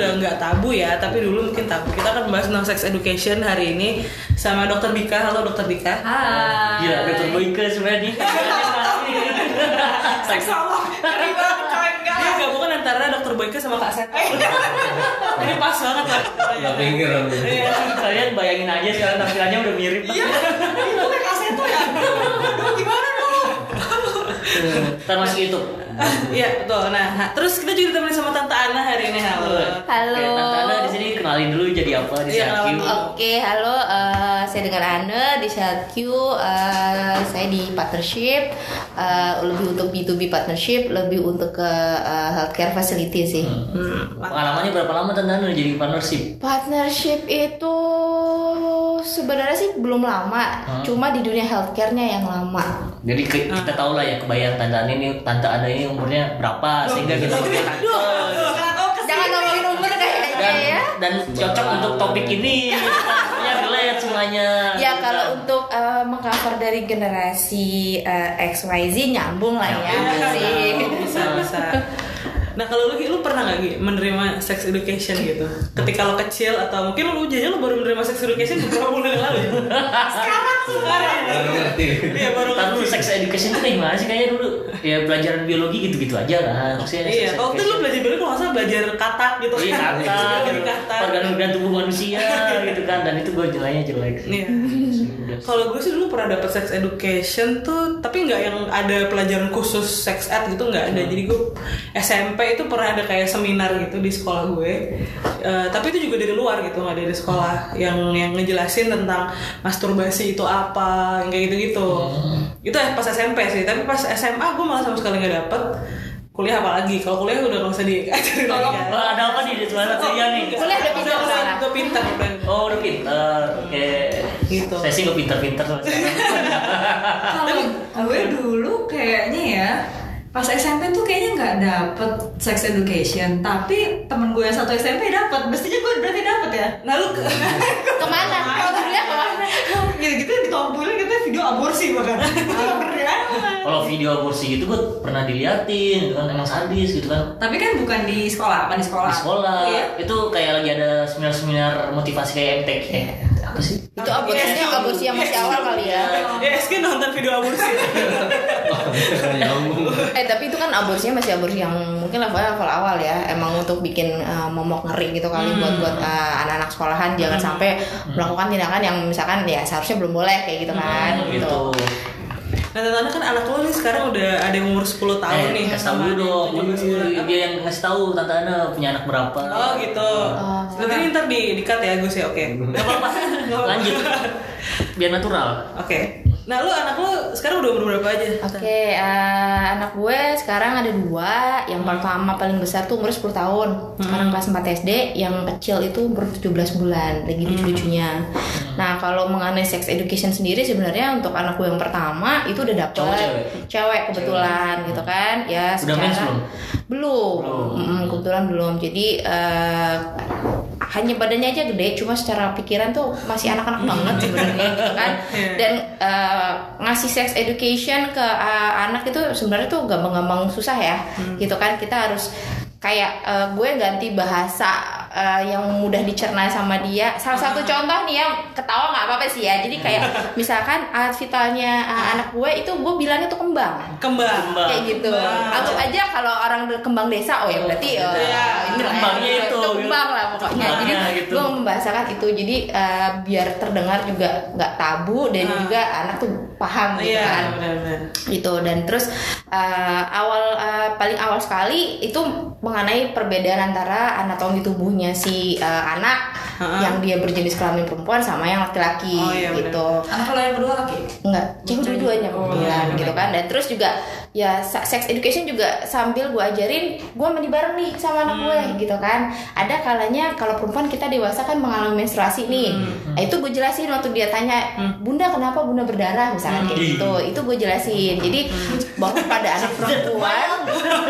udah nggak tabu ya, tapi dulu mungkin tabu. Kita akan membahas tentang sex education hari ini sama Dokter Dika. Halo Dokter Dika. Hai. Gila, Dr. Boyke sebenarnya. Seksolog. Dia gabungan antara Dokter Boyke sama Kak Seto. Ini pas banget lah. Gak pinggir. Iya. Kalian bayangin aja sekarang tampilannya udah mirip. Iya. Itu kayak kaseto ya. Aduh, gimana dong? Ntar masuk YouTube. Iya betul. Nah, terus kita juga ditemenin sama Tante Ana hari ini. Halo. Halo. Oke, Tante Ana di sini kenalin dulu jadi apa di Iya, CRQ. kenalin. Oke, halo. eh, saya dengan Anne di Q. eh, saya di partnership, eh, lebih untuk B2B partnership, lebih untuk ke eh, healthcare facility sih. Hmm. Pengalamannya berapa lama Tante Ana jadi partnership? Partnership itu sebenarnya sih belum lama, Hmm. cuma di dunia healthcare-nya yang lama. Jadi ke- kita tahu lah ya kebayang Tante Ana ini Tante Ana ini umurnya berapa sehingga kita lebih Jangan ngomongin umur kayaknya dan ya. dan cocok untuk topik ini. Ya relate semuanya. Ya kalau untuk eh, mengcover dari generasi eh, XYZ nyambung lah ya. sih. bisa bisa. Nah kalau lu lu pernah nggak Gi, menerima sex education gitu? Ketika lo kecil atau mungkin lu jajan lu baru menerima sex education beberapa bulan yang lalu ya? Sekarang sekarang. Baru ngerti. Iya baru ngerti. sex education itu kayak gimana sih kayaknya dulu ya pelajaran biologi gitu-gitu aja kan maksudnya Iya, kalau itu lu belajar biologi kalau nggak salah belajar kata gitu. Iya kata Biologi gitu. kata. organ-organ tubuh manusia gitu kan dan itu gue jelainya jelek Iya. Udah. Kalau gue sih dulu pernah dapet sex education tuh, tapi nggak yang ada pelajaran khusus sex ed gitu nggak ada. Jadi gue SMP itu pernah ada kayak seminar gitu di sekolah gue. Eh, tapi itu juga dari luar gitu, nggak dari sekolah yang yang ngejelasin tentang masturbasi itu apa, kayak gitu-gitu. Itu pas SMP sih, tapi pas SMA gue malah sama sekali nggak dapet. Kuliah apalagi? Kalau kuliah udah nggak usah diajarin lagi kan. Wah, ada apa nih di sebelah saya nih Kuliah udah pintar udah, sekarang. udah pintar udah. oh udah pinter oke Gitu. saya sih gak pinter-pinter loh sekarang. Kalau gue dulu kayaknya ya pas SMP tuh kayaknya nggak dapet sex education tapi temen gue yang satu SMP dapet mestinya gue berarti dapet ya Nah lu ke- Ke mana? Kalau kuliah ke mana? gitu gitu ditompulin kita video aborsi bahkan. Kalau video aborsi gitu gue pernah diliatin gitu kan emang sadis gitu kan tapi kan bukan di sekolah apa di sekolah di sekolah Iya. itu kayak lagi ada seminar-seminar motivasi kayak MTK eh, apa sih Itu aborsinya aborsi yang masih awal kali ya. ya SK nonton video aborsi. Eh tapi itu kan aborsinya masih aborsi yang mungkin levelnya level awal ya. Emang untuk bikin uh, momok ngeri gitu kali buat buat uh, anak-anak sekolahan jangan sampai melakukan tindakan yang misalkan ya seharusnya belum boleh kayak gitu kan. gitu Gitu. Nah, tante kan anak lo nih sekarang udah ada yang umur 10 tahun eh, nih. kasih tahu dong yang 17 bulan. dia yang ngasih tahu tante Ana punya anak berapa Oh gitu. Nanti ini ntar di, di cut ya Gus ya, oke. Gak apa-apa lanjut biar natural Oke. Nah lu anak lu sekarang udah umur berapa aja? Oke, eh, anak gue sekarang ada dua. Yang pertama paling besar tuh umur 10 tahun. Sekarang kelas 4 SD. Yang kecil itu umur 17 bulan. Lagi lucu-lucunya. Nah, kalau mengenai sex education sendiri sebenarnya untuk anak gue yang pertama itu udah dapet Cowok, cewek? cewek kebetulan gitu kan. Ya, Udah secara- belum? belum. Belum. Mm, kebetulan belum. Jadi eh, hanya badannya aja gede, cuma secara pikiran tuh masih anak-anak banget sebenarnya gitu kan. Iya. Dan eh, ngasih sex education ke eh, anak itu sebenarnya tuh gampang-gampang susah ya, gitu kan. Kita harus kayak eh, gue ganti bahasa eh, yang mudah dicerna sama dia. Salah satu contoh nih ya, ketawa nggak apa-apa sih ya. Jadi kayak misalkan art vitalnya eh, anak gue itu gue bilangnya tuh kembang Kembang. Kembang. kayak gitu. Anggap aja kalau orang kembang desa, oh ya berarti ya, Iya, ini lah ya, kembangnya itu. kembang lah pokoknya. Jadi gitu. gue membahasakan itu, jadi eh, biar terdengar juga nggak tabu dan Ah. juga anak tuh paham gitu Iya, kan. benar-benar. Gitu dan terus eh, awal eh, paling awal sekali itu mengenai perbedaan antara anatomi tubuhnya si eh, anak Ha-ha. yang dia berjenis kelamin perempuan sama yang laki-laki Oh, iya, gitu. anak lo yang kedua laki Enggak, cewek dua-duanya kebetulan iya, gitu kan. Dan terus juga ya sex education juga sambil gue ajarin, gue mandi bareng nih sama anak gue gitu kan. Ada kalanya kalau perempuan kita dewasa kan mengalami menstruasi nih. Nah, itu gue jelasin waktu dia tanya, "Bunda kenapa Bunda berdarah?" misalkan kayak gitu. Itu gue jelasin. Jadi bahwa pada anak perempuan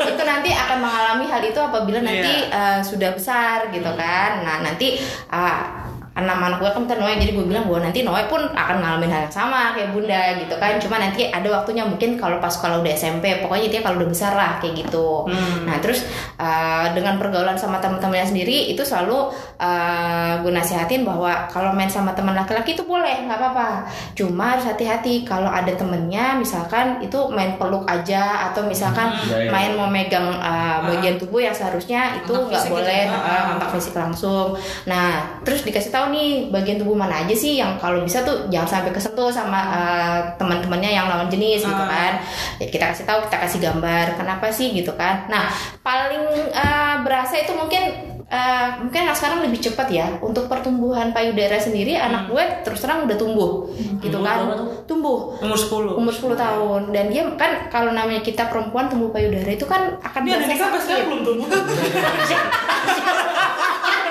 itu nanti akan mengalami hal itu apabila nanti uh, sudah besar gitu kan. Nah, nanti uh, enam anak gue kan bentar Noe jadi gue bilang gue nanti Noe pun akan ngalamin hal yang sama kayak bunda gitu kan. Cuma nanti ada waktunya mungkin kalau pas kalau udah SMP pokoknya dia kalau udah besar lah kayak gitu. Nah terus uh, dengan pergaulan sama teman-temannya sendiri itu selalu uh, gue nasihatin bahwa kalau main sama teman laki-laki itu boleh nggak apa-apa. Cuma harus hati-hati kalau ada temennya misalkan itu main peluk aja atau misalkan Iya, iya. main mau megang uh, bagian tubuh yang seharusnya itu nggak boleh gitu. uh, kontak fisik langsung. Nah, terus dikasih tahu nih bagian tubuh mana aja sih yang kalau bisa tuh jangan sampai kesentuh sama uh, teman-temannya yang lawan jenis gitu Ah. kan. Ya, kita kasih tahu, kita kasih gambar. Kenapa sih gitu kan? Nah, paling uh, berasa itu mungkin uh, mungkin yang sekarang lebih cepat ya untuk pertumbuhan payudara sendiri anak gue terus terang udah tumbuh gitu Tumbuh kan tumbuh Umur 10. umur 10 tahun dan dia kan kalau namanya kita perempuan tumbuh payudara itu kan akan berasa nikah sampai sakit. sekarang belum tumbuh.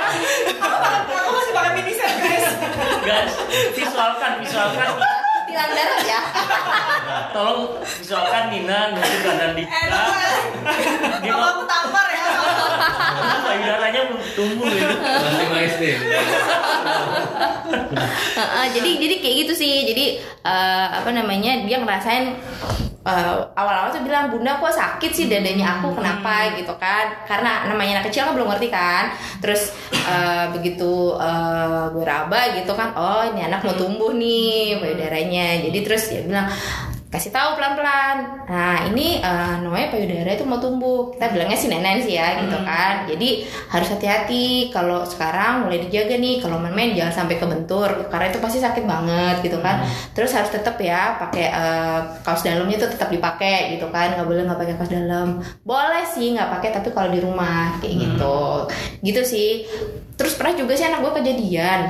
guys. Guys, visualkan, visualkan. Tilang darat ya. Tolong visualkan Nina nusuk kanan Eh, Dika. dong, Dia kalau mau aku tampar ya. payudaranya belum tumbuh. Masih mau SD. Heeh, jadi jadi kayak gitu sih. Jadi eh, apa namanya dia ngerasain eh, awal-awal tuh bilang bunda kok sakit sih dadanya aku? Kenapa? Gitu kan. Karena namanya anak kecil kan belum ngerti kan. Terus eh, begitu eh, gue raba gitu kan oh ini anak mau tumbuh nih payudaranya. Jadi terus dia bilang kasih tahu pelan-pelan. Nah ini eh, namanya payudara itu mau tumbuh. Kita bilangnya sih nenen sih ya gitu kan. Jadi harus hati-hati kalau sekarang mulai dijaga nih kalau main-main jangan sampai kebentur karena itu pasti sakit banget gitu kan. Terus harus tetap ya pakai eh, kaos dalamnya itu tetap dipakai gitu kan. Nggak boleh nggak pakai kaos dalam. Boleh sih nggak pakai tapi kalau di rumah kayak gitu. Gitu sih. Terus pernah juga sih anak gue kejadian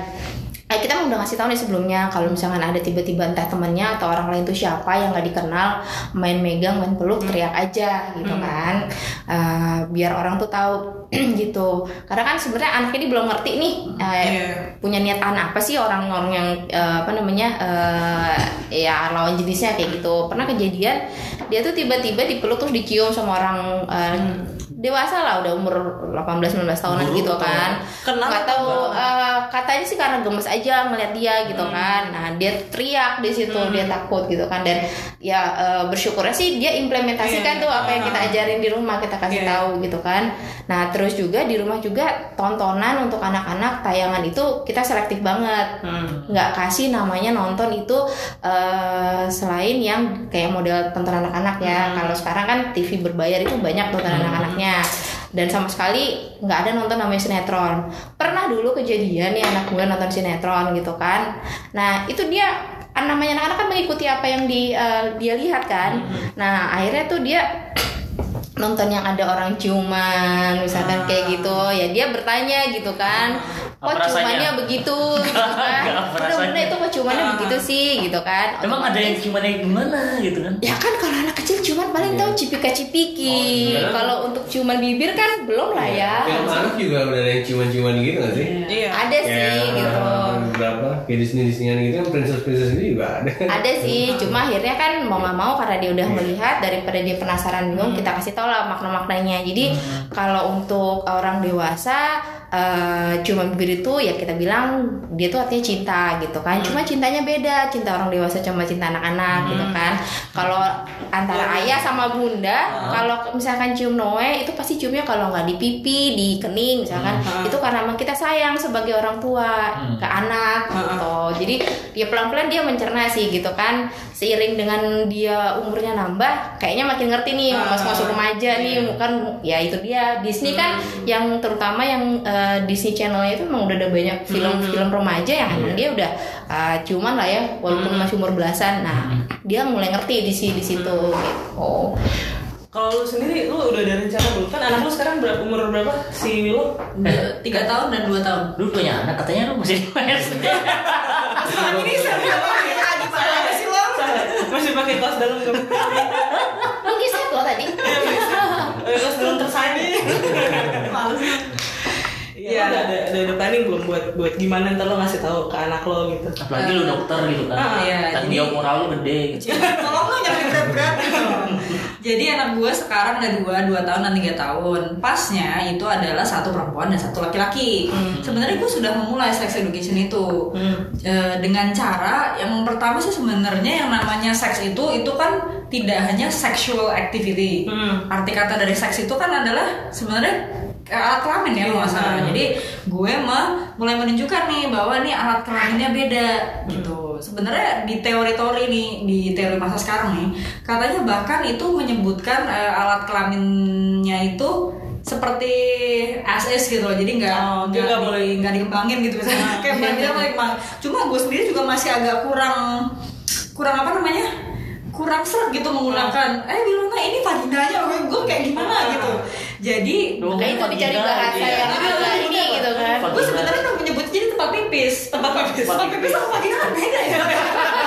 Eh, kita udah ngasih tahu nih sebelumnya kalau misalkan ada tiba-tiba entah temennya atau orang lain tuh siapa yang nggak dikenal main megang main peluk teriak aja gitu kan. Eh, biar orang tuh tahu gitu. Karena kan sebenarnya anak ini belum ngerti nih eh, Iya. punya niat apa sih orang-orang yang eh, apa namanya eh, ya lawan jenisnya kayak gitu. Pernah kejadian dia tuh tiba-tiba dipeluk terus dicium sama orang eh, dewasa lah udah umur 18-19 tahunan Guru gitu kan. Atau tahu eh, katanya sih karena gemes aja ngeliat dia gitu kan. Nah dia teriak di situ dia takut gitu kan. Dan ya eh, bersyukurnya sih dia implementasikan Iya. tuh apa yang kita ajarin di rumah kita kasih Iya. tahu gitu kan. Nah terus juga di rumah juga tontonan untuk anak-anak tayangan itu kita selektif banget. Hmm. nggak kasih namanya nonton itu eh, selain yang kayak model tonton anak-anak ya. Kalau sekarang kan TV berbayar itu banyak tonton anak-anaknya dan sama sekali nggak ada nonton namanya sinetron. Pernah dulu kejadian nih anak gue nonton sinetron gitu kan. Nah itu dia ah, namanya anak-anak kan mengikuti apa yang di, eh, dia lihat kan. Nah akhirnya tuh dia nonton yang ada orang ciuman misalkan kayak gitu. Ya dia bertanya gitu kan. Kok Apa rasanya? ciumannya begitu? Gitu kan. Udah rasanya? bener itu kok ciumannya begitu sih gitu kan. Emang ada yang gimana gimana gitu kan? ya kan kalau anak kecil ciuman paling tahu cipika cipiki Oh, iya. kalau untuk ciuman bibir kan belum lah ya Film anak juga udah ada yang ciuman-ciuman gitu nggak sih? Iya. ada sih Kayak gitu berapa? Kayak Disney Disneyan gitu kan princess princess itu juga ada. ada sih cuma akhirnya kan mau nggak mau karena dia udah melihat daripada dia penasaran bingung kita kasih tau lah makna maknanya jadi kalau untuk orang dewasa eh, cuma bibir itu ya kita bilang dia tuh artinya cinta gitu kan. Cuma cintanya beda cinta orang dewasa sama cinta anak-anak gitu kan. Kalau antara ayah sama bunda kalau misalkan cium Noe itu pasti ciumnya kalau nggak di pipi di kening misalkan. Itu karena emang kita sayang sebagai orang tua ke anak gitu. Jadi ya pelan-pelan dia mencerna sih gitu kan. Seiring dengan dia umurnya nambah kayaknya makin ngerti nih Ah, masuk masuk remaja nih bukan ya itu dia. Disney kan yang terutama yang eh, Disney Channel itu emang udah ada banyak film-film remaja yang emang dia udah eh, cuman lah ya walaupun masih umur belasan nah dia mulai ngerti di si di situ gitu Kalau lu sendiri, lu udah ada rencana belum? Kan anak lu sekarang berapa, umur berapa? Si Willow? Dua- Tiga tahun dan dua tahun. Lu punya anak katanya lu masih SD. ini saya ya gimana sih lo? Masih pakai kaos dalam gak? lu kisah lo tadi Eh, kaos dalam tersayang. Males. Iya Iya. Ada, ada ada ada planning belum buat buat gimana ntar lo ngasih tahu ke anak lo gitu. apalagi lu dokter gitu kan Ah, iya, tanggung jadi- jawab moral lu gede gitu Tolong lo nyampe berat-berat gitu. Jadi anak gue sekarang ada dua, dua tahun dan tiga tahun. Pasnya itu adalah satu perempuan dan satu laki-laki. Sebenarnya gue sudah memulai sex education itu Eh, dengan cara yang pertama sih sebenarnya yang namanya seks itu itu kan tidak hanya sexual activity. Hmm. Arti kata dari seks itu kan adalah sebenarnya alat kelamin ya kalau nggak salah. Jadi gue mah mulai menunjukkan nih bahwa nih alat kelaminnya beda gitu. Sebenarnya di teori-teori nih di teori masa sekarang nih katanya bahkan itu menyebutkan eh, alat kelaminnya itu seperti SS gitu loh. Jadi nggak Oh, nggak di- boleh- nggak dikembangin gitu misalnya. Kayak bilang dia boleh kembang. Cuma gue sendiri juga masih agak kurang kurang apa namanya? Kurang seret gitu menggunakan eh Wilona ini vaginanya gue, gue kayak gimana? Gitu. Jadi Makanya itu dicari bahasa iya. yang agak ini gitu kan. gue sebenarnya udah menyebut jadi tempat pipis. Tempat pipis. Tempat pipis sama vagina kan beda ya.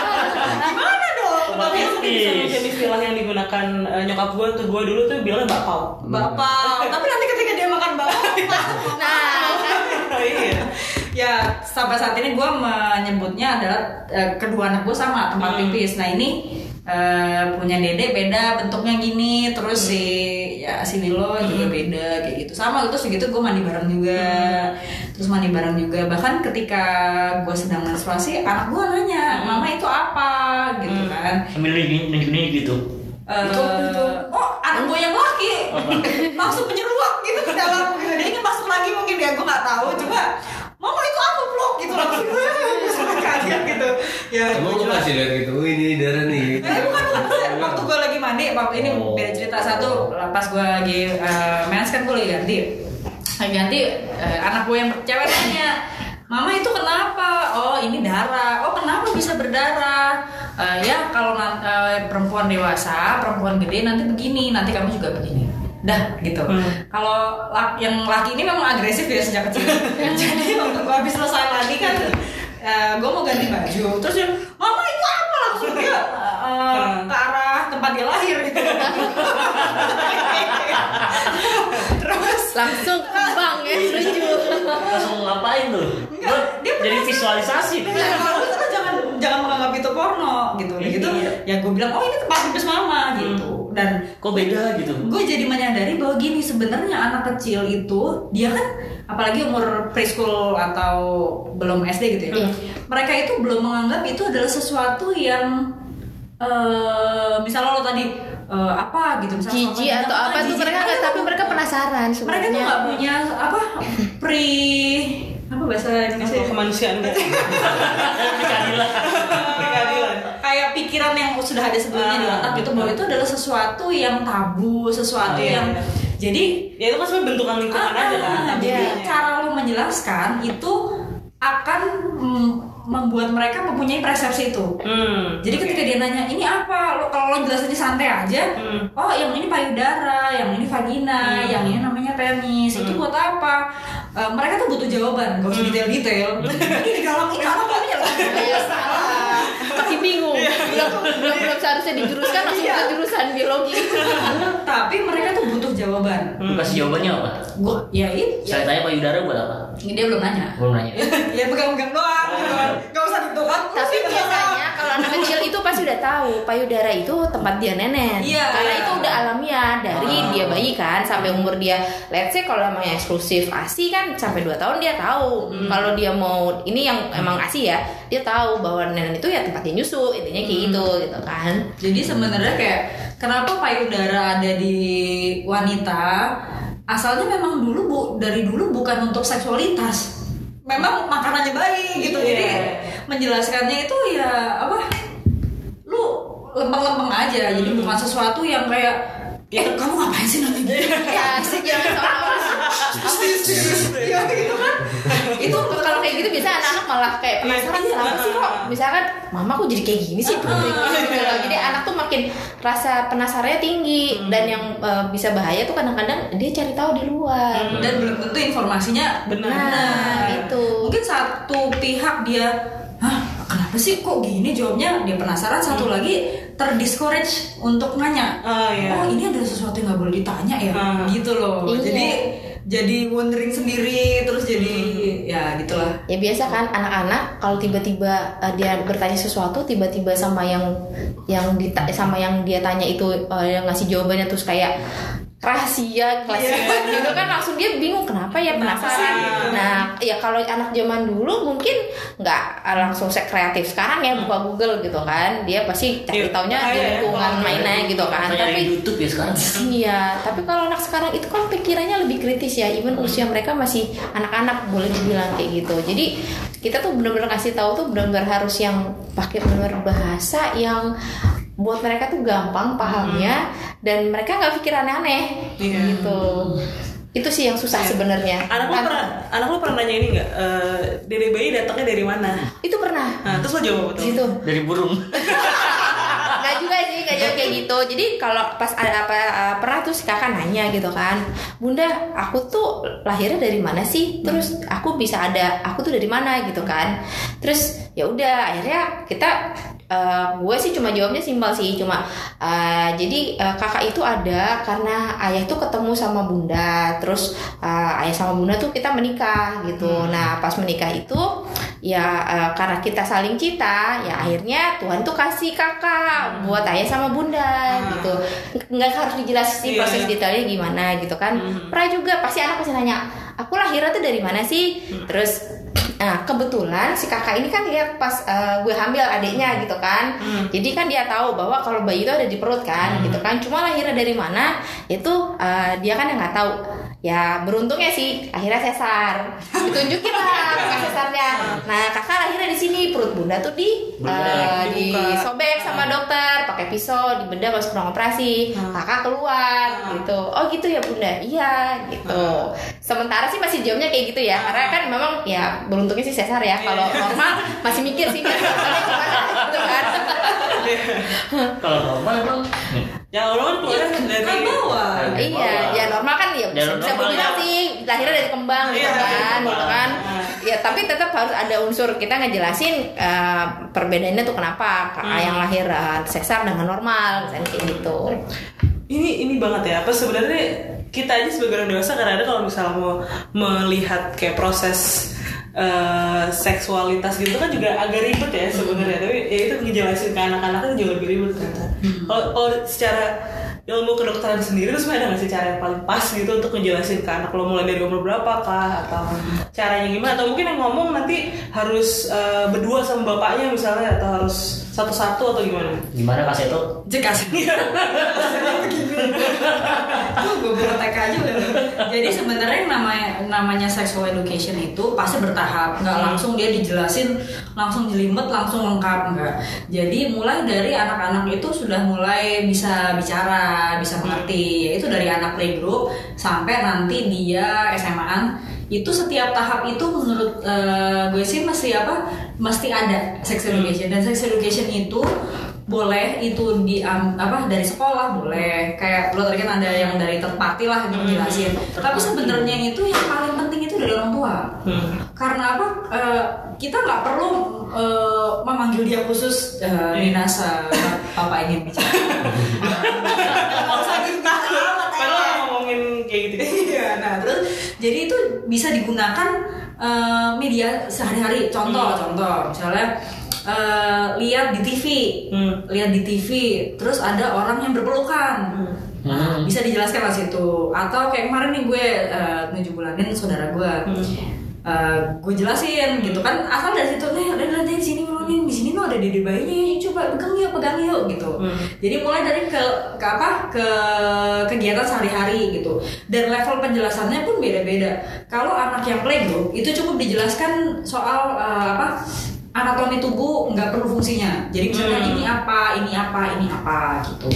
Gimana dong? Tempat pipis. bisa menjadi istilah yang digunakan eh, nyokap gue tuh gue dulu tuh bilangnya bakpao. bapak tapi nanti ketika dia makan bapak Nah, kan. Iya. ya sampai saat ini gue menyebutnya adalah eh, kedua anak gue sama tempat pipis. Nah ini eh, punya dede beda bentuknya gini terus si ya si Lilo juga beda kayak gitu. Sama terus segitu gue mandi bareng juga. Terus mandi bareng juga. Bahkan ketika gue sedang menstruasi anak gue nanya mama itu apa? Gitu kan. Sambil gini gini gitu. Eh, oh anak gue yang laki. Langsung penyeruak gitu ke dalam. Dia ingin masuk lagi mungkin dia gue nggak tahu. Coba mama itu apa vlog gitu langsung gue sangat kaget gitu ya Emang lu kasih lihat gitu, "Oh, ini darah nih. Eh, bukan, bukan, waktu gue lagi mandi, waktu ini Oh. beda cerita satu, pas gue lagi uh, mens kan gue lagi ganti, lagi ganti eh, anak gue yang cewek nanya, Mama itu kenapa? Oh ini darah. Oh kenapa bisa berdarah? Eh, ya kalau eh, perempuan dewasa, perempuan gede nanti begini, nanti kamu juga begini. Dah gitu. Kalau lak- yang laki ini memang agresif ya sejak kecil. Jadi waktu gue habis selesai mandi kan, gue mau ganti baju. Terus dia, Mama itu apa? Langsung dia eh, ke arah tempat dia lahir gitu. Terus langsung kembang ya setuju. langsung ngapain tuh Enggak, dia jadi visualisasi Iya, kalau terus jangan jangan menganggap itu porno gitu. Gitu, Iya. ya gue bilang oh ini tempat pipis mama gitu. Dan kok beda gitu gue jadi menyadari bahwa gini sebenarnya anak kecil itu dia kan apalagi umur preschool atau belum SD gitu ya. Iya. Mereka itu belum menganggap itu adalah sesuatu yang eh misalnya lo tadi eh, apa gitu misalnya Jijik atau apa tuh mereka nggak tapi mereka penasaran mereka tuh sebenarnya. nggak punya apa pre apa bahasa Indonesia kemanusiaan gitu. kayak pikiran yang sudah ada sebelumnya di Ah. otak gitu bahwa itu adalah sesuatu yang tabu, sesuatu Oh, iya, yang iya. jadi Ya itu kan sebenarnya bentukan lingkungan ah, aja kan. jadi Jadinya. cara lo menjelaskan itu akan mm, membuat mereka mempunyai persepsi itu. Hmm. Jadi ketika dia nanya ini apa, lo kalau lo jelasinnya santai aja, Hmm. oh yang ini payudara, yang ini vagina, yang ini namanya penis, itu buat apa? Eh, mereka tuh butuh jawaban, gak usah detail-detail. ini di dalam ini apa? Iya, salah. Masih bingung. Belum belum belum seharusnya dijuruskan langsung Iya. ke jurusan biologi. Tapi mereka tuh butuh jawaban. lu kasih jawabannya apa Gua, ya itu, saya tanya payudara buat apa dia belum nanya. belum nanya ya pegang-pegang doang, gitu kan. Gak usah ditukar. Tapi biasanya kalau anak kecil itu pasti udah tahu payudara itu tempat dia nenek. Iya. Karena itu udah alamiah dari dia bayi kan sampai umur dia let's say kalau emang yang eksklusif ASI kan sampai 2 tahun dia tahu. Kalau dia mau ini yang emang ASI ya, dia tahu bahwa nenek itu ya tempat dia nyusu, intinya kayak gitu gitu kan. Jadi sebenarnya kayak kenapa payudara ada di wanita? Asalnya memang dulu bu dari dulu bukan untuk seksualitas. Memang makanannya bayi gitu. Jadi menjelaskannya itu ya apa? Lu lempeng-lempeng aja. Jadi bukan sesuatu yang kayak ya kamu ngapain sih nanti gitu? Ya, jangan seolah-olah ya gitu kan? itu kalau kayak gitu biasa anak-anak malah kayak penasaran Iya, kenapa sih kok misalkan mama kok jadi kayak gini sih Putri?" gitu loh. jadi anak tuh makin rasa penasarannya tinggi dan yang eh, bisa bahaya tuh kadang-kadang dia cari tahu di luar dan belum tentu informasinya Benar. Nah, gitu. Mungkin satu pihak dia, hah kenapa sih kok gini jawabnya? Dia penasaran. Satu lagi terdiscourage untuk nanya. Oh, iya. Oh ini ada sesuatu yang nggak boleh ditanya ya, Ah. gitu loh. Iya. Jadi jadi wondering sendiri terus jadi ya gitulah. Ya biasa kan anak-anak kalau tiba-tiba uh, dia bertanya sesuatu tiba-tiba sama yang yang dita- sama yang dia tanya itu uh, yang ngasih jawabannya terus kayak rahasia kelas lima gitu kan langsung dia bingung kenapa ya Kenapa penasaran sih? nah ya kalau anak zaman dulu mungkin nggak langsung se kreatif sekarang ya buka Google gitu kan dia pasti cari Iya, taunya di ya, lingkungan mainnya gitu kan tapi YouTube ya sekarang. Iya, tapi kalau anak sekarang itu kan pikirannya lebih kritis ya. Even usia mereka masih anak-anak boleh dibilang kayak gitu. Jadi kita tuh benar-benar kasih tahu tuh benar-benar harus yang pakai benar-benar bahasa yang buat mereka tuh gampang pahamnya dan mereka nggak pikir aneh-aneh Iya. gitu. Itu sih yang susah sebenarnya. Anak lu Tan- pernah anak lu pernah nanya ini nggak? Eh, dede bayi datangnya dari mana? itu pernah Nah, terus lo jawab apa tuh? gitu. Dari burung. nggak juga sih nggak jauh kayak gitu jadi kalau pas ada apa uh, pernah tuh si kakak nanya gitu kan bunda aku tuh lahirnya dari mana sih terus aku bisa ada aku tuh dari mana gitu kan terus ya udah akhirnya kita uh, gue sih cuma jawabnya simpel sih cuma uh, jadi uh, kakak itu ada karena ayah tuh ketemu sama bunda terus uh, ayah sama bunda tuh kita menikah gitu. Nah pas menikah itu ya uh, karena kita saling cinta ya akhirnya Tuhan tuh kasih kakak buat ayah sama bunda gitu. Nggak harus dijelasin Iya, proses iya. detailnya gimana gitu kan. Pernah juga pasti anak pasti nanya aku lahirnya tuh dari mana sih? Terus nah kebetulan si kakak ini kan lihat pas uh, gue hamil adiknya gitu kan. Jadi kan dia tahu bahwa kalau bayi itu ada di perut kan gitu kan. Cuma lahirnya dari mana itu uh, dia kan yang nggak tahu ya beruntungnya sih. Akhirnya sesar. Ditunjukin lah bukan sesarnya. Nah kakak lahirnya di sini. Perut bunda tuh di Bedah, uh, disobek sama dokter. Pakai pisau dibedah masuk ruang operasi. Kakak keluar gitu. Oh gitu ya bunda? Iya gitu. Sementara sih masih jawabnya kayak gitu ya. Karena kan memang ya beruntungnya sih sesar ya. Kalau normal masih mikir sih. Kan gimana gitu kan. Kalau normal emang Ya Allah kan keluarnya dari kan bawah. iya ya normal kan ya bisa, bisa normal bilang ya. sih lahirnya dari kembang gitu Iya, kan gitu kan. Ya tapi tetap harus ada unsur kita ngejelasin eh, perbedaannya tuh kenapa Hmm. yang lahir eh, sesar dengan normal misalnya kayak gitu. Ini ini banget ya apa sebenarnya kita aja sebagai orang dewasa kadang-kadang kalau misalnya mau melihat kayak proses eh, seksualitas gitu kan juga agak ribet ya sebenarnya. Tapi ya itu ngejelasin ke anak-anak kan juga lebih ribet ternyata. Kalau kalau secara ilmu kedokteran sendiri terus ada nggak sih cara yang paling pas gitu untuk ngejelasin ke anak lo? Mulai dari umur berapa kah? Atau caranya gimana? Atau mungkin yang ngomong nanti harus eh, berdua sama bapaknya misalnya atau harus satu-satu atau gimana? Gimana kasih itu? Jekas. Tuh gue TK aja. Jadi sebenarnya yang namanya namanya sexual education itu pasti bertahap, nggak langsung dia dijelasin langsung jelimet langsung lengkap enggak. Jadi mulai dari anak-anak itu sudah mulai bisa bicara, bisa mengerti. Yaitu dari anak playgroup sampai nanti dia SMA-an itu setiap tahap itu menurut eh, gue sih mesti apa mesti ada sex education dan sex education itu boleh itu di am- apa dari sekolah boleh. Kayak lo tadi kan ada yang dari third party lah yang jelasin tapi sebenarnya itu yang paling penting itu dari orang tua. Karena apa? Eh, kita nggak perlu eh, memanggil dia khusus eh, Dinas eh, Bapak ingin bicara. Ya. kayak gitu. Iya, nah terus jadi itu bisa digunakan eh, media sehari-hari. Contoh, contoh, misalnya eh, lihat di TV, Hmm. lihat di TV, terus ada orang yang berpelukan. Nah, bisa dijelaskan lah situ. Atau kayak kemarin nih gue eh, tujuh bulanin saudara gue. Eh, gue jelasin gitu kan. Asal dari situ nih ada di sini lo nih di sini lo ada dede bayinya coba pegang yuk pegang yuk gitu. Jadi mulai dari ke, ke apa? Ke kegiatan sehari-hari gitu. Dan level penjelasannya pun beda-beda. Kalau anak yang playgroup itu cukup dijelaskan soal eh, apa anatomi tubuh nggak perlu fungsinya jadi misalnya Hmm. ini apa ini apa ini apa gitu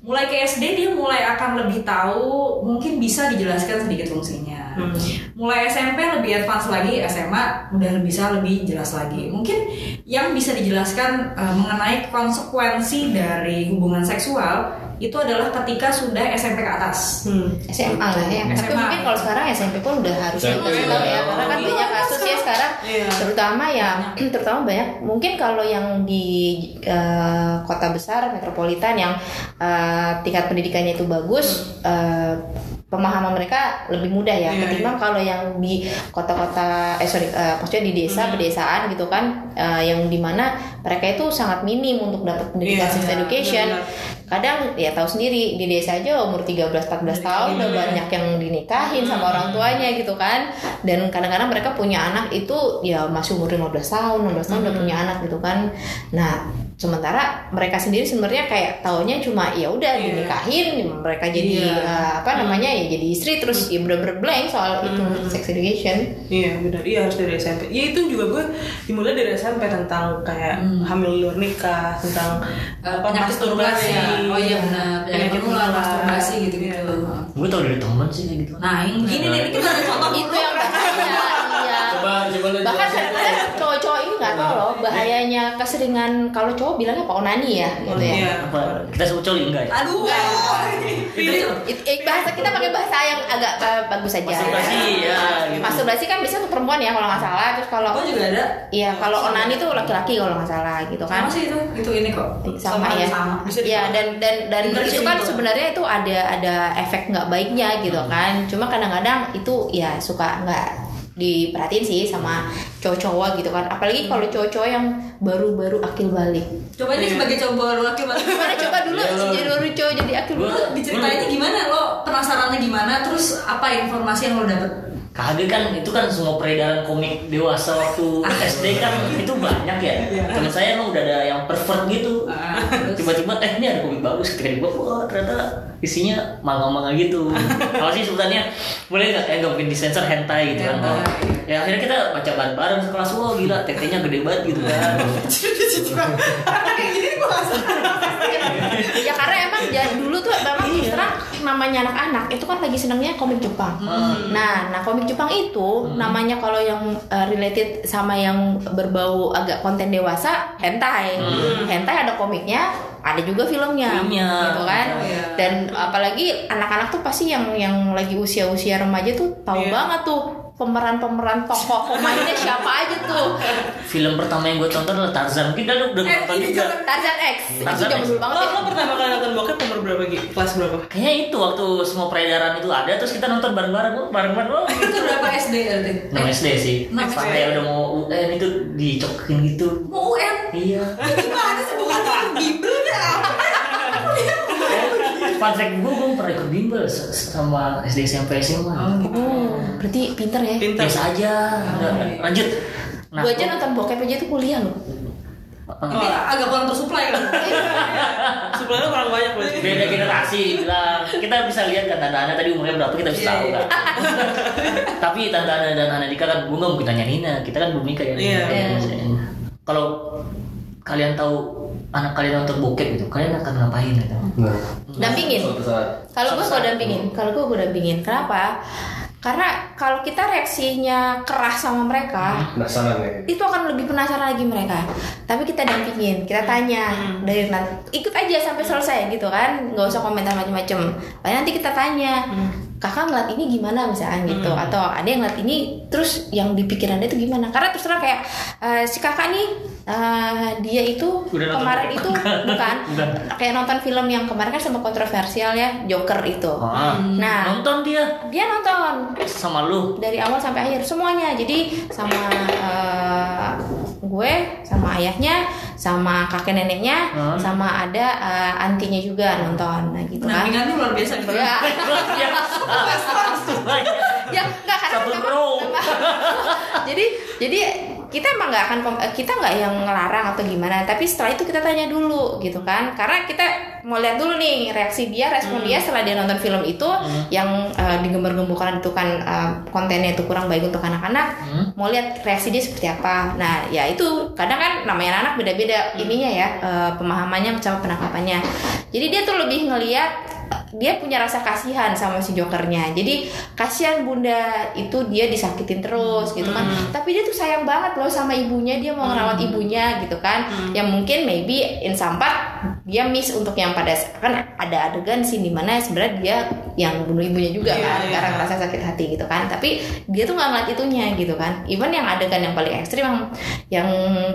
mulai ke SD dia mulai akan lebih tahu mungkin bisa dijelaskan sedikit fungsinya Hmm. mulai SMP lebih advance lagi SMA udah bisa lebih jelas lagi mungkin yang bisa dijelaskan eh, mengenai konsekuensi dari hubungan seksual itu adalah ketika sudah SMP ke atas. Hmm. SMA lah ya. Tapi SMA. mungkin kalau sekarang SMP pun udah harus tahu ya, karena kan Iya, banyak kasus ya sekarang, Iya. terutama ya, terutama banyak. Mungkin kalau yang di eh, kota besar metropolitan yang eh, tingkat pendidikannya itu bagus. eh, pemahaman mereka lebih mudah ya Iya, ketimbang kalau yang di kota-kota eh sorry eh, maksudnya di desa Hmm. pedesaan gitu kan eh, yang di mana mereka itu sangat minim untuk dapat pendidikan Iya, sex iya, education benar. Kadang ya tahu sendiri di desa aja umur 13-14 tahun udah banyak yang dinikahin sama orang tuanya gitu kan. Dan kadang-kadang mereka punya anak itu ya masih umur 15 tahun 16 tahun udah punya anak gitu kan. Nah sementara mereka sendiri sebenarnya kayak taunya cuma ya udah Iya. dinikahin mereka jadi Iya. eh, apa namanya ya jadi istri terus ya bener-bener blank soal itu sex education Iya benar, iya harus dari SMP. Ya itu juga gue dimulai dari SMP tentang kayak hamil luar nikah, tentang Eh, apa penyakit masturbasi. ya. Oh iya benar, penyakit tular, masturbasi gitu-gitu. Gue tau dari temen sih kayak gitu. Nah, yang gini nih kita ada contoh itu yang bahaya iya Coba coba lu bahkan kadang-kadang cowok-cowok ini nggak tahu loh bahayanya keseringan kalau cowok bilangnya pak onani ya gitu ya Iya. Apa? Kita sebut coli enggak ya? Aduh. Eh, bahasa kita pakai bahasa yang agak eh, bagus aja Masturbasi ya gitu. masturbasi kan bisa untuk perempuan ya kalau nggak salah terus kalau Aku juga ada. iya kalau onani tuh laki-laki kalau nggak salah gitu kan Sama sih itu. Itu ini kok. sama, ya ya dan dan dan itu kan sebenarnya itu ada ada efek nggak baiknya gitu kan cuma kadang-kadang itu ya suka nggak diperhatiin sih sama cowok-cowok gitu kan apalagi kalau cowok-cowok yang baru-baru akil balik Coba ini sebagai cowok laki balik. gimana coba dulu Iya, lo. jadi baru cowok jadi akil balik Diceritainnya gimana lo penasarannya gimana terus apa informasi yang lo dapet? Kagak kan itu kan semua peredaran komik dewasa waktu SD kan itu banyak ya. Temen saya emang udah ada yang pervert gitu. Ah? Tiba-tiba eh ini ada komik bagus ketika dibuka wah ternyata isinya manga-manga gitu. Apa sih sebutannya? Boleh nggak? Eh nggak mungkin disensor hentai gitu kan? Ya akhirnya kita baca bareng-bareng sekelas wah gila tetenya gede banget gitu kan. ya karena emang ya, dulu tuh memang terus terang namanya anak-anak itu kan lagi senangnya komik Jepang. Nah, nah komik Jepang itu namanya kalau yang uh, related sama yang berbau agak konten dewasa hentai. Hentai ada komiknya, ada juga filmnya, Filmnya. gitu kan. Oh, iya. Dan apalagi anak-anak tuh pasti yang yang lagi usia-usia remaja tuh tahu Iya. banget tuh pemeran-pemeran tokoh pemainnya siapa aja tuh. Film pertama yang gue tonton adalah Tarzan. Mungkin lu udah Eh, nonton ini juga. Tarzan X. Itu Tarzan zaman X. banget Lo, ya. lo pertama kali nonton bokep umur berapa Gi? Kelas berapa? Kayaknya itu waktu semua peredaran itu ada terus kita nonton bareng-bareng oh, bareng-bareng oh. Itu berapa SD berarti? 6 SD sih. Enam Pas SD. kayak udah mau UN itu dicokin gitu. Mau UN? Iya. Gimana sih bukan orang bimbel ya? Fun fact gue gue pernah ikut bimbel sama SD SMP SMA. Oh, berarti pinter ya. Pintar. Biasa aja. Udah, lanjut. Nah, gue aja nonton bokep aja tuh kuliah loh. Ini agak kurang tersuplai kan? Sebenarnya kurang banyak berarti. beda generasi bilang kita bisa lihat kan tante Ana tadi umurnya berapa kita bisa Iya, tahu iya. kan tapi tante Ana dan Ana Dika kan gue nggak mungkin tanya Nina kita kan belum nikah ya Iya. Iya. kalau kalian tahu anak kalian nonton bokep gitu kalian akan ngapain gitu Nah, Dampingin. Kalau gue gue dampingin, kalau gue gue dampingin. Kenapa? Karena kalau kita reaksinya keras sama mereka, Penasaran ya. itu akan lebih penasaran lagi mereka. Tapi kita dampingin, kita tanya dari nanti ikut aja sampai selesai gitu kan, nggak usah komentar macam-macam. Nanti kita tanya, kakak ngeliat ini gimana misalkan gitu, atau ada yang ngeliat ini, terus yang di pikiran dia itu gimana? Karena terus terang kayak eh, si kakak nih, eh, dia itu Udah kemarin itu bukan Bukan. kayak nonton film yang kemarin kan sempat kontroversial ya, Joker itu. Ah, Nah, nonton dia dia nonton sama lu dari awal sampai akhir semuanya jadi sama eh, gue sama ayahnya sama kakek neneknya Hmm. sama ada eh, antinya juga nonton nah gitu kan Pendampingannya luar biasa gitu. ya ya ya nggak karena Satu memang- bro. jadi jadi kita emang nggak akan eh, kita nggak yang ngelarang atau gimana tapi setelah itu kita tanya dulu gitu kan. Karena kita mau lihat dulu nih reaksi dia respon dia setelah dia nonton film itu yang eh, digembar-gemburkan itu kan eh, kontennya itu kurang baik untuk anak-anak mau lihat reaksi dia seperti apa. Nah ya itu kadang kan namanya anak beda-beda ininya ya eh, pemahamannya sama penangkapannya. Jadi dia tuh lebih ngelihat dia punya rasa kasihan sama si jokernya. Jadi kasihan bunda itu dia disakitin terus gitu kan. Tapi dia tuh sayang banget loh sama ibunya dia mau ngerawat ibunya gitu kan. Yang mungkin maybe in some part dia miss untuk yang pada kan ada adegan sih di mana sebenarnya dia yang bunuh ibunya juga Iya, kan iya. karena ngerasa sakit hati gitu kan. Tapi dia tuh nggak ngeliat itunya gitu kan. Even yang adegan yang paling ekstrim yang yang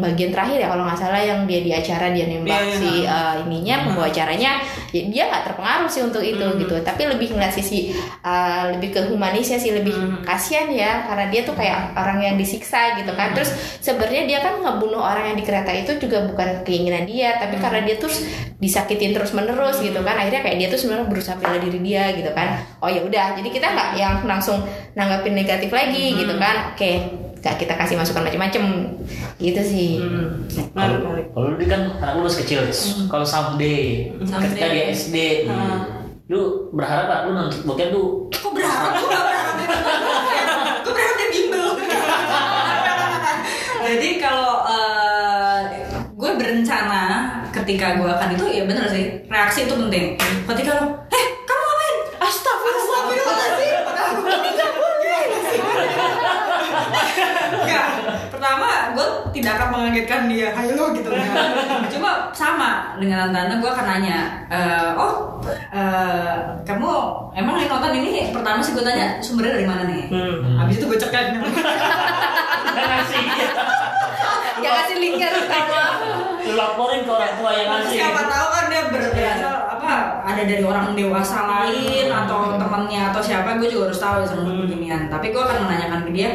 bagian terakhir ya kalau nggak salah yang dia di acara dia nembak Iya, iya. si uh, ininya pembawa acaranya ya dia nggak terpengaruh sih untuk itu Hmm. gitu. Tapi lebih ngeliat sisi uh, lebih ke humanisnya sih lebih Hmm. kasihan ya karena dia tuh kayak orang yang disiksa gitu kan. Hmm. terus sebenarnya dia kan ngebunuh orang yang di kereta itu juga bukan keinginan dia tapi karena dia tuh disakitin terus menerus gitu kan. Akhirnya kayak dia tuh sebenarnya berusaha bela diri dia gitu kan. Oh ya udah. Jadi kita nggak yang langsung nanggapin negatif lagi Hmm. gitu kan. Oke nggak kita kasih masukan macam-macam gitu sih. Hmm. Kalau lu kan anak lu masih kecil, kalau someday, ketika dia SD, lu berharap gak lu nonton bokep tuh Kok berharap? Gak berharap. Gue berharap dia bimbel. Jadi kalau eh, gue berencana ketika gue akan itu ya bener sih reaksi itu penting. Ketika lo, eh kamu ngapain? Astagfirullahaladzim. Enggak. Pertama, gue tidak akan mengagetkan dia. Ayo gitu kan. Cuma sama dengan tante gue akan nanya, eh, oh, eh, kamu emang yang nonton ini pertama sih gue tanya sumbernya dari mana nih? Hmm. Habis itu gue cekan. ya kasih linknya terutama lu laporin ke orang tua yang ngasih. Siapa tahu kan dia berasal apa ada dari orang dewasa lain atau temannya atau siapa gue juga harus tahu sama beginian. Tapi gue akan menanyakan ke dia,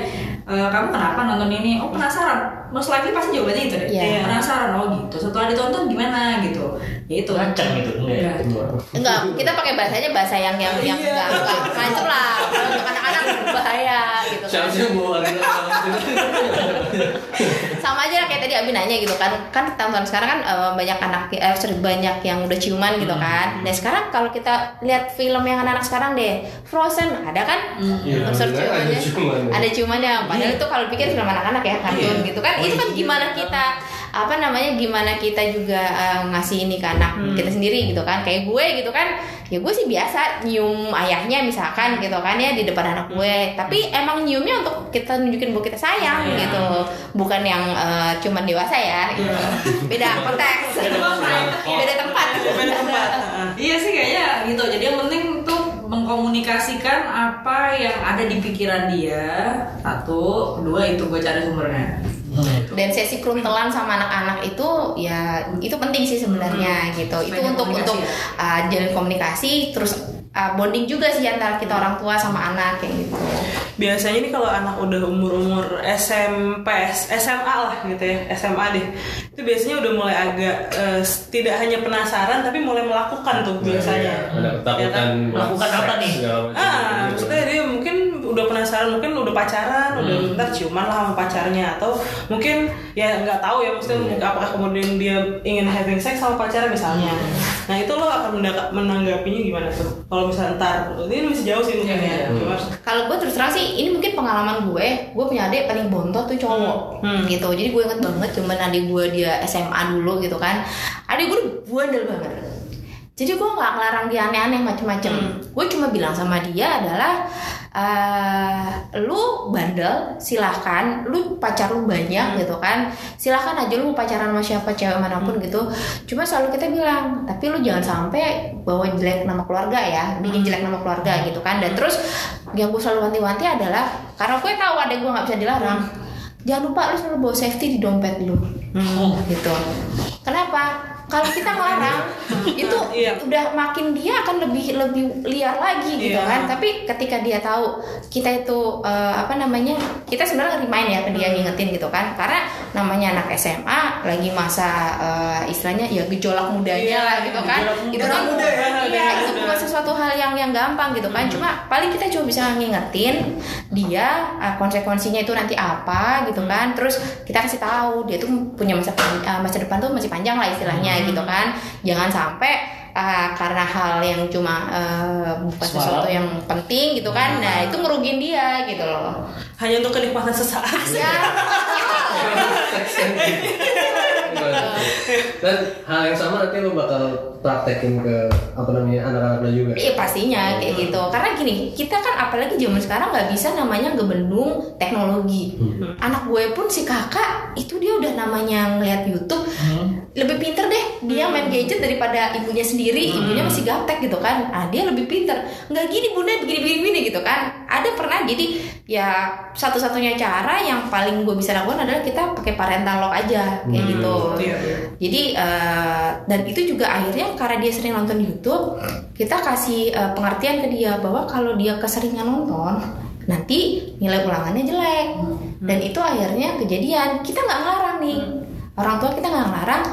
"E, kamu kenapa nonton ini? Oh penasaran. Most likely pasti jawabannya itu deh. Iya. Penasaran oh gitu. Setelah ditonton gimana gitu. Ya itu. Ngancam itu enggak ya? Iya. enggak kita pakai bahasanya bahasa yang yang yang Iya. enggak enggak lah Kalau untuk anak-anak bahaya gitu Siapa sih sama aja kayak tadi Abi nanya gitu kan. Kan tahun-tahun sekarang kan eh, banyak anak eh, sorry, banyak yang udah ciuman gitu kan. Nah sekarang kalau kita lihat film yang anak-anak sekarang deh Frozen ada kan? Iya, unsur bener, ada ciumannya. ciuman. ada ciumannya. Padahal itu kalau pikir film anak-anak ya kartun Iya. gitu kan. Itu kan iya. gimana kita apa namanya gimana kita juga eh, ngasih ini ke anak kita sendiri gitu kan kayak gue gitu kan ya gue sih biasa nyium ayahnya misalkan gitu kan ya di depan anak gue tapi emang nyiumnya untuk kita nunjukin bahwa kita sayang Iya. gitu bukan yang eh, cuman dewasa ya gitu. beda konteks beda tempat Beda tempat. Heeh. Iya sih kayaknya gitu. Jadi yang penting tuh mengkomunikasikan apa yang ada di pikiran dia. Satu, kedua itu gue cari sumbernya. Dan sesi keruntelan sama anak-anak itu ya itu penting sih sebenarnya gitu itu Banyak untuk untuk ya? uh, jalin komunikasi terus uh, bonding juga sih antara kita orang tua sama anak kayak gitu biasanya nih kalau anak udah umur-umur SMP, SMA lah gitu ya, SMA deh. Itu biasanya udah mulai agak eh, tidak hanya penasaran tapi mulai melakukan tuh biasanya. Ada ketakutan Ya kan? Melakukan apa nih? Ah, gitu. maksudnya dia udah penasaran, mungkin udah pacaran, udah ntar ciuman lah sama pacarnya atau mungkin ya nggak tahu ya maksudnya mungkin apakah kemudian dia ingin having sex sama pacarnya misalnya. Nah itu lo akan menanggapinya gimana tuh? Kalau misalnya ntar ini masih jauh sih mungkin Iya, ya. iya. Cuma kalau gue terus terang sih ini mungkin pengalaman gue gue punya adik paling bontot tuh cowok Hmm. gitu jadi gue inget banget cuman adik gue dia SMA dulu gitu kan adik gue bandel banget jadi gue nggak ngelarang dia aneh-aneh macem-macem. Gue cuma bilang sama dia adalah eh lu bandel silahkan. Lu pacar lu banyak gitu kan. Silahkan aja lu mau pacaran sama siapa cewek mana pun gitu. Cuma selalu kita bilang tapi lu jangan sampai bawa jelek nama keluarga ya bikin jelek nama keluarga gitu kan. Dan terus yang gue selalu wanti-wanti adalah karena gue tahu ada gue nggak bisa dilarang jangan lupa lu selalu bawa safety di dompet lu. Gitu. Kenapa kalau kita ngelarang itu Iya. udah makin dia akan lebih lebih liar lagi gitu Iya. kan tapi ketika dia tahu kita itu eh, apa namanya kita sebenarnya remind ya ke dia ngingetin gitu kan karena namanya anak SMA lagi masa eh, istilahnya ya gejolak mudanya lah gitu kan gejolak muda. itu kan Muda ya, muda. itu bukan sesuatu hal yang yang gampang gitu kan cuma paling kita cuma bisa ngingetin dia eh, konsekuensinya itu nanti apa gitu kan terus kita kasih tahu dia tuh punya masa eh, masa depan tuh masih panjang lah istilahnya gitu kan jangan sampai eh, karena hal yang cuma eh, bukan Semalam. sesuatu yang penting gitu kan nah itu ngerugiin dia gitu loh hanya untuk kenikmatan sesaat. ya? Dan hal yang sama nanti lo bakal praktekin ke apa namanya anak-anak lo juga. Iya pastinya kayak gitu. Karena gini, kita kan apalagi zaman sekarang nggak bisa namanya ngebendung teknologi. Anak gue pun si kakak itu dia udah namanya ngeliat YouTube lebih pinter deh dia main gadget daripada ibunya sendiri. Ibunya masih gaptek gitu kan. Ah dia lebih pinter. Nggak gini bunda begini begini, begini gitu kan. Ada pernah jadi ya satu-satunya cara yang paling gue bisa lakukan adalah kita pakai parental lock aja kayak gitu. Iya, iya. Jadi eh, dan itu juga akhirnya karena dia sering nonton YouTube, kita kasih eh, pengertian ke dia bahwa kalau dia keseringan nonton, nanti nilai ulangannya jelek. Dan itu akhirnya kejadian. Kita nggak ngelarang nih, orang tua kita nggak ngelarang.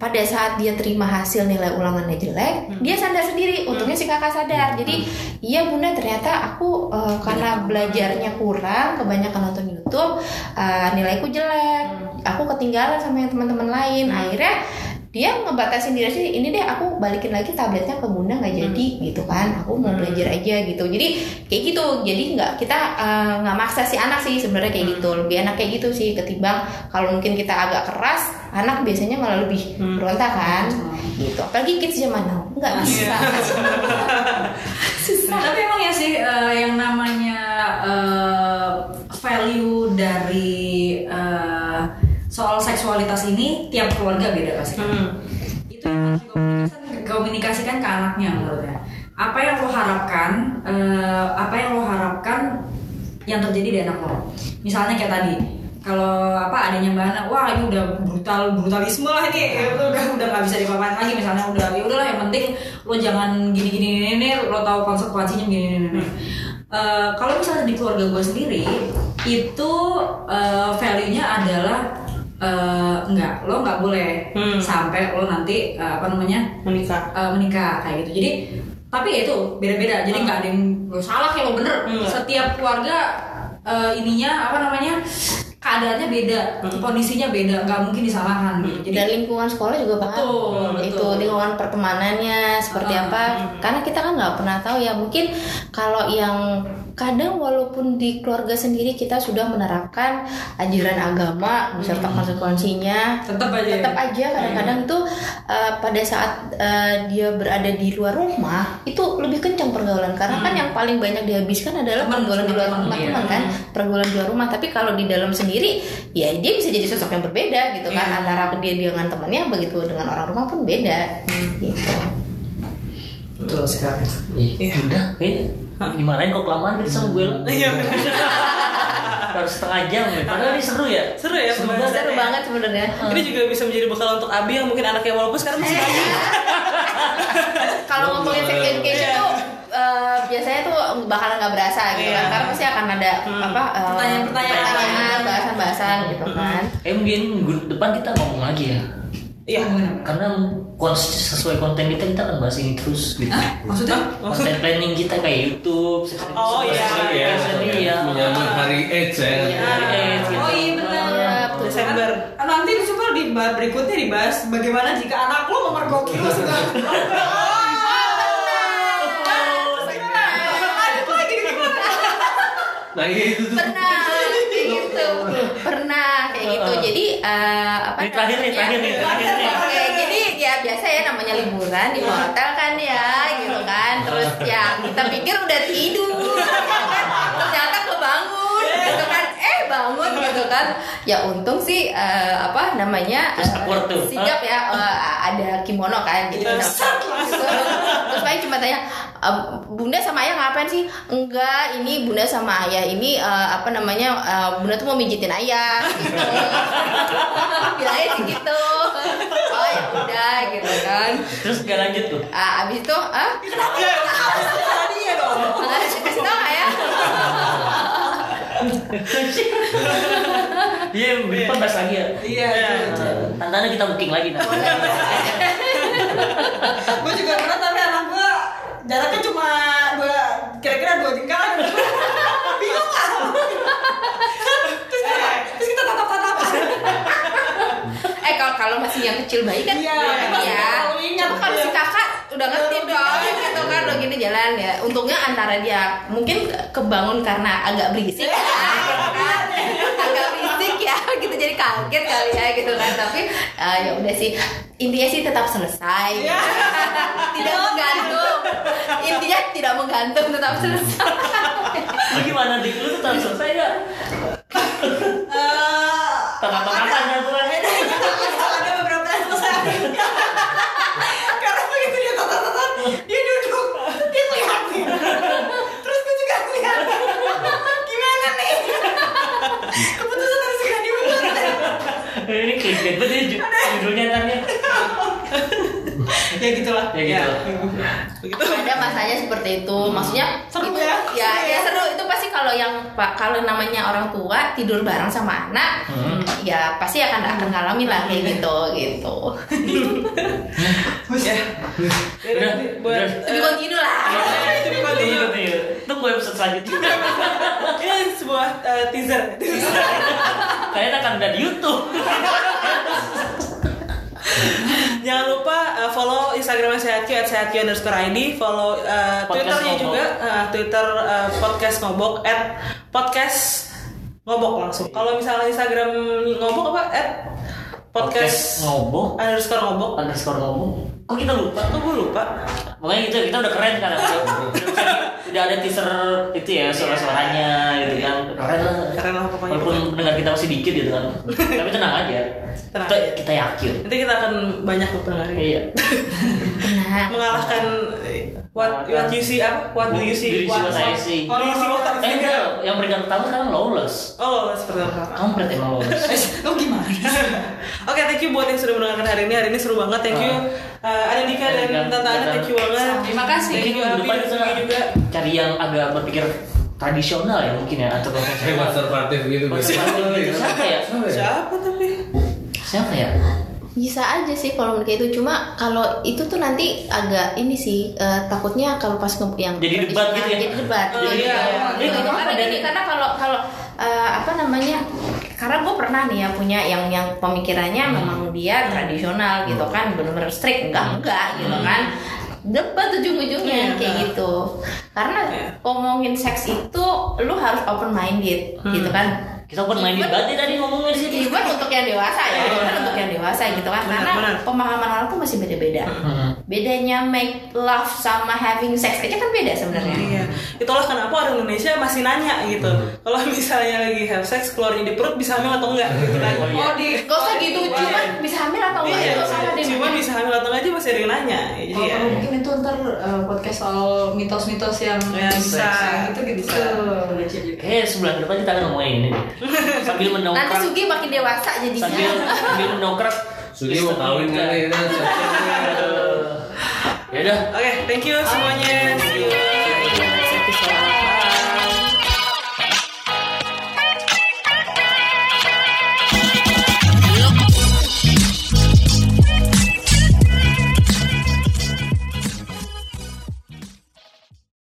Pada saat dia terima hasil nilai ulangannya jelek, dia sadar sendiri. Untungnya si kakak sadar. Jadi, iya bunda ternyata aku eh, karena belajarnya kurang, kebanyakan nonton YouTube, eh, nilaiku jelek. Aku ketinggalan sama yang teman-teman lain. Akhirnya dia ngebatasin diri sih ini deh aku balikin lagi tabletnya ke bunda nggak jadi gitu kan. Aku mau belajar aja gitu. Jadi kayak gitu. Jadi nggak kita eh, nggak maksa si anak sih sebenarnya kayak gitu. Lebih enak kayak gitu sih ketimbang kalau mungkin kita agak keras anak biasanya malah lebih berontak kan gitu. Apalagi kids zaman now. Nggak bisa. Susah Tapi emang ya sih eh, yang namanya seksualitas ini tiap keluarga beda pasti. Hmm. Itu yang harus dikomunikasikan, komunikasikan ke anaknya menurutnya. Apa yang lo harapkan, eh, apa yang lo harapkan yang terjadi di anak lo. Misalnya kayak tadi, kalau apa adanya mbak Ana, wah ini udah brutal brutalisme lah ini, ya, udah udah nggak bisa dipapain lagi. Misalnya udah ya udahlah yang penting lo jangan gini gini ini, ini lo tahu konsekuensinya gini gini. gini. Eh, kalau misalnya di keluarga gue sendiri itu eh, value-nya adalah eh, enggak lo nggak boleh Hmm. sampai lo nanti eh, apa namanya? Menikah. eh, menikah kayak gitu. Jadi tapi ya itu beda-beda. Jadi nggak ada yang lo salah kayak lo bener. Hmm. setiap keluarga eh, ininya apa namanya keadaannya beda kondisinya beda nggak mungkin disalahkan gitu jadi dan lingkungan sekolah juga Betul, pengaruh itu betul. lingkungan pertemanannya seperti Ah, apa. karena kita kan nggak pernah tahu ya mungkin kalau yang kadang walaupun di keluarga sendiri kita sudah menerapkan ajaran agama beserta konsekuensinya tetap aja ya. tetap aja. Kadang-kadang tuh uh, pada saat uh, dia berada di luar rumah itu lebih kencang pergaulan. Karena kan yang paling banyak dihabiskan adalah Teman, pergaulan di luar teman, rumah iya. teman kan? pergaulan di luar rumah. Tapi kalau di dalam sendiri ya dia bisa jadi sosok yang berbeda gitu kan. Iya. antara dia dengan temannya begitu dengan orang rumah pun beda. Gitu. Betul sekali. Iya. Udah, kayaknya dimarahin kok kelamaan gitu sama gue lo. Iya. Harus setengah jam ya. Padahal ini seru ya. Seru ya Seru pembahasannya. seru banget sebenarnya Ini juga bisa menjadi bekal untuk Abi yang mungkin anaknya walaupun sekarang masih bayi. kalau ngomongin sex education Iya. tuh eh, biasanya tuh bakalan nggak berasa gitu kan Iya. karena pasti akan ada apa eh, Pertanyaan-pertanyaan. pertanyaan bahasan-bahasan gitu kan Eh mungkin minggu depan kita ngomong lagi ya. Iya. Karena sesuai konten kita kita akan bahas ini terus gitu. maksudnya Konten planning kita kayak YouTube. Oh, iya. Iya. Iya. Menyambut hari AIDS ya. Hari AIDS gitu. oh iya benar Iya, betul. Desember. Ah, nanti coba di bar berikutnya dibahas bagaimana jika anak lo memergoki lo sudah Nah itu tuh. pernah gitu. pernah kayak gitu. Jadi eh, apa Ini terakhir nih, terakhir nih, terakhir nih. Oke, jadi ya biasa ya namanya liburan di hotel kan ya, gitu kan. Terus ya kita pikir udah tidur, ternyata kebangun, bangun gitu kan. Ya untung sih eh, apa namanya tuh. sigap ya eh, ada kimono kan. Jadi Iya. terus terus paling cuma tanya "Eh, bunda sama ayah ngapain sih? Enggak, ini bunda sama ayah ini eh, apa namanya eh, bunda tuh mau mijitin ayah. Gitu. Bilangnya sih gitu. Oh ya udah gitu kan. Terus gak lanjut tuh. Ah, abis itu, ah, kenapa ya kenapa dia dong kasih tau ya? Iya, depan bahas lagi ya. iya Eh, Tantanya kita booking lagi nah. gue juga pernah tapi anak gue jaraknya cuma dua kira-kira dua jengkal. Bingung nggak terus kita terus kita tatap tatapan Eh kalau kalau masih yang kecil bayi kan? Iya, belum emang ya. kalau ingat, Tapi kalau iya. si kakak udah ngerti dong gitu kan jalan ya. Untungnya antara dia mungkin kebangun karena agak berisik. Ya, agak berisik ya gitu. Jadi kaget kali ya gitu kan. Tapi eh, ya udah sih. Intinya sih tetap selesai. Tidak menggantung. Intinya tidak menggantung tetap selesai. Lu gimana dik? Lu harus selesai gak? Tengah-tengah tuh kan ada beberapa yang selesai karena begitu dia tonton tonton dia duduk dia ngeliatin terus gue juga ngeliatin gimana nih keputusan harus segera dibuat Ini clickbait. Banget ya ju- judulnya ntarnya ya. Gitulah. Ya gitu. begitu. Ada masanya seperti itu. Maksudnya Seru itu, ya? ya Seru ya ya? seru. Itu pasti kalau yang pak kalau namanya orang tua tidur bareng sama anak ya pasti akan akan ngalamin lah kayak gitu gitu. Ya. Udah, buat udah. Tunggu, Tunggu episode selanjutnya. Ini sebuah eh, teaser. Kayaknya akan ada di Youtube. Jangan lupa uh, follow Instagramnya Sehatki at Sehatki underscore ID Follow uh, Podcast Twitternya juga uh, Twitter uh, podcast ngobok at podcast ngobok langsung. Kalau misalnya Instagram ngobok apa? At podcast, ngobok. underscore ngobok. Underscore ngobok Kok kita lupa? Tuh gue lupa? Makanya gitu, kita udah keren kan udah, udah, ada teaser itu ya suara-suaranya gitu kan. Keren lah Keren lah pokoknya. Walaupun pendengar kita masih dikit gitu kan. Tapi tenang aja Tenang kita, yakin Nanti kita akan banyak pendengar Iya nah Mengalahkan eh, What, what you see apa? What do you see? See what I see? What do you see what I Eh see? enggak, yang peringkat pertama sekarang lawless Oh, seperti apa? Kampret emang lawless lo gimana Oke, thank you buat yang sudah mendengarkan hari ini. Hari ini seru banget. Thank you. Uh, ada Dika dan Tante Ana, thank you banget. Terima kasih. Thank you Abi juga. cari yang agak berpikir tradisional ya mungkin ya atau konservatif gitu Konservatif gitu. Ya? Siapa ya? Siapa tapi? Siapa ya? bisa aja sih kalau menurut itu cuma kalau itu tuh nanti agak ini sih eh, takutnya kalau pas yang Jadi debat gitu ya? jadi debat Oh, Jadi iya. kayak- Ini gitu. kenapa karena dari- gini karena kalau kalau eh, apa namanya karena gue pernah nih ya punya yang yang pemikirannya memang dia tradisional gitu kan benar-benar strict enggak enggak gitu kan debat ujung-ujungnya Iya, kayak iya. gitu karena Iya. ngomongin seks itu lu harus open minded gitu kan Kita open minded banget ya tadi ngomongnya di sini. Even untuk yang dewasa ya, even untuk yang dewasa gitu kan, Benar, karena benar. pemahaman orang tuh masih beda-beda. Hmm. Bedanya make love sama having sex aja kan beda sebenarnya. Iya. Itulah kenapa orang Indonesia masih nanya gitu. Kalau misalnya lagi have sex keluarnya di perut bisa hamil atau enggak gitu kan. Oh, iya. oh di Gak usah gitu, cuma bisa hamil atau enggak Iya, itu salah deh. cuma bisa hamil atau enggak aja masih ada yang nanya. Jadi Oh, ya. kalau mungkin itu ntar uh, podcast soal mitos-mitos yang Ya, bisa. seks, gitu gitu. Bisa. Kayaknya sebulan ke depan kita akan ngomongin ini. Sambil Nanti mendongkrak. Sugi makin dewasa jadinya. Sambil sambil mendongkrak. Sugi mau kawin kan nih kan Ya udah. Oke, thank you semuanya. See you.